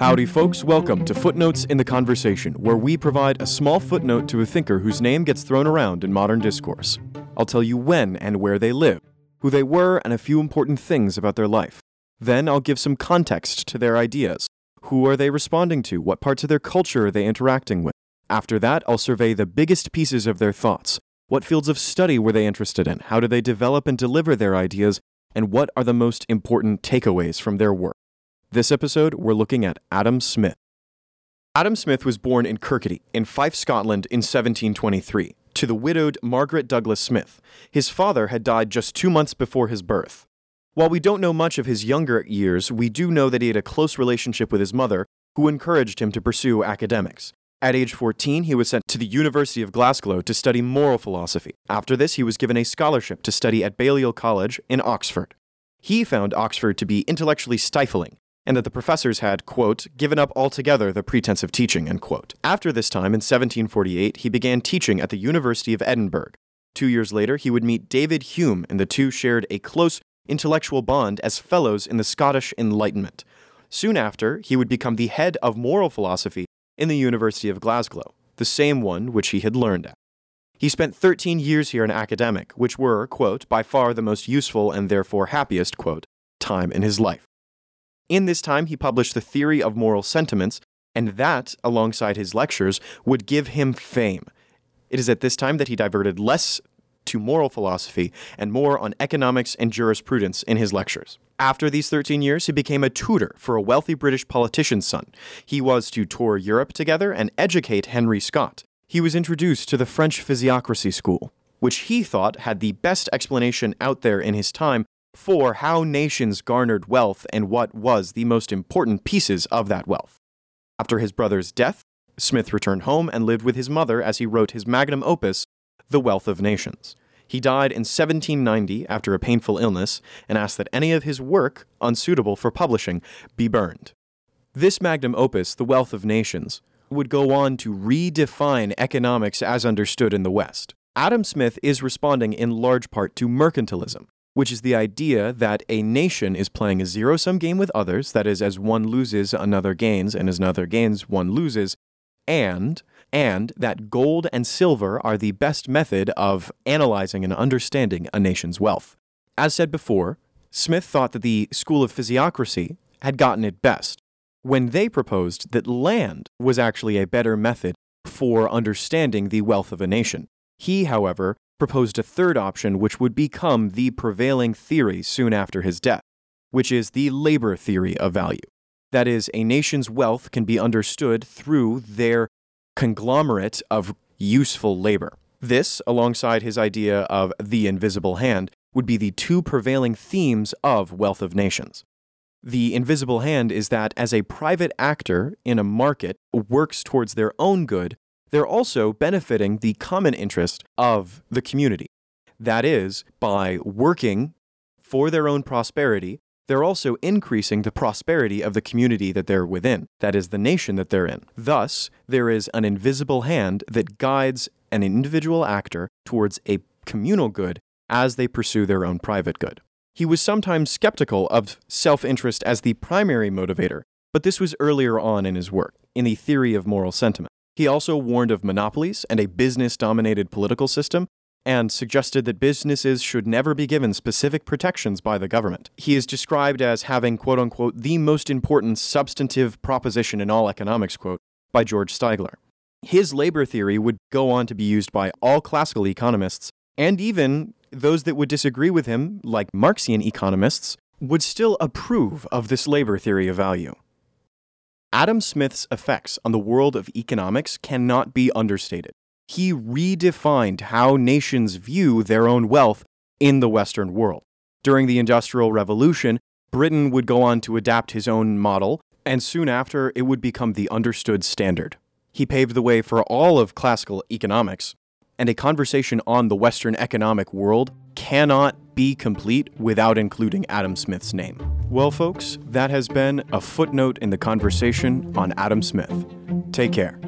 Howdy, folks. Welcome to Footnotes in the Conversation, where we provide a small footnote to a thinker whose name gets thrown around in modern discourse. I'll tell you when and where they live, who they were, and a few important things about their life. Then I'll give some context to their ideas. Who are they responding to? What parts of their culture are they interacting with? After that, I'll survey the biggest pieces of their thoughts. What fields of study were they interested in? How do they develop and deliver their ideas? And what are the most important takeaways from their work? This episode, we're looking at Adam Smith. Adam Smith was born in Kirkcaldy, in Fife, Scotland, in 1723, to the widowed Margaret Douglas Smith. His father had died just two months before his birth. While we don't know much of his younger years, we do know that he had a close relationship with his mother, who encouraged him to pursue academics. At age 14, he was sent to the University of Glasgow to study moral philosophy. After this, he was given a scholarship to study at Balliol College in Oxford. He found Oxford to be intellectually stifling, and that the professors had, quote, given up altogether the pretense of teaching, end quote. After this time, in 1748, he began teaching at the University of Edinburgh. Two years later, he would meet David Hume, and the two shared a close intellectual bond as fellows in the Scottish Enlightenment. Soon after, he would become the head of moral philosophy in the University of Glasgow, the same one which he had learned at. He spent 13 years here in academic, which were, quote, by far the most useful and therefore happiest, quote, time in his life. In this time, he published The Theory of Moral Sentiments, and that, alongside his lectures, would give him fame. It is at this time that he diverted less to moral philosophy and more on economics and jurisprudence in his lectures. After these 13 years, he became a tutor for a wealthy British politician's son. He was to tour Europe together and educate Henry Scott. He was introduced to the French Physiocracy School, which he thought had the best explanation out there in his time for how nations garnered wealth and what was the most important pieces of that wealth. After his brother's death, Smith returned home and lived with his mother as he wrote his magnum opus, The Wealth of Nations. He died in 1790 after a painful illness and asked that any of his work, unsuitable for publishing, be burned. This magnum opus, The Wealth of Nations, would go on to redefine economics as understood in the West. Adam Smith is responding in large part to mercantilism, which is the idea that a nation is playing a zero sum game with others, that is, as one loses, another gains, and as another gains, one loses, and and that gold and silver are the best method of analyzing and understanding a nation's wealth. As said before, Smith thought that the School of Physiocracy had gotten it best when they proposed that land was actually a better method for understanding the wealth of a nation. He, however, proposed a third option which would become the prevailing theory soon after his death, which is the labor theory of value. That is, a nation's wealth can be understood through their conglomerate of useful labor. This, alongside his idea of the invisible hand, would be the two prevailing themes of Wealth of Nations. The invisible hand is that as a private actor in a market works towards their own good, they're also benefiting the common interest of the community. That is, by working for their own prosperity, they're also increasing the prosperity of the community that they're within, that is, the nation that they're in. Thus, there is an invisible hand that guides an individual actor towards a communal good as they pursue their own private good. He was sometimes skeptical of self interest as the primary motivator, but this was earlier on in his work, in the theory of moral sentiment. He also warned of monopolies and a business dominated political system and suggested that businesses should never be given specific protections by the government. He is described as having, quote unquote, the most important substantive proposition in all economics, quote, by George Stigler. His labor theory would go on to be used by all classical economists, and even those that would disagree with him, like Marxian economists, would still approve of this labor theory of value. Adam Smith's effects on the world of economics cannot be understated he redefined how nations view their own wealth in the Western world. During the Industrial Revolution, Britain would go on to adapt his own model, and soon after, it would become the understood standard. He paved the way for all of classical economics, and a conversation on the Western economic world cannot be complete without including Adam Smith's name. Well, folks, that has been a footnote in the conversation on Adam Smith. Take care.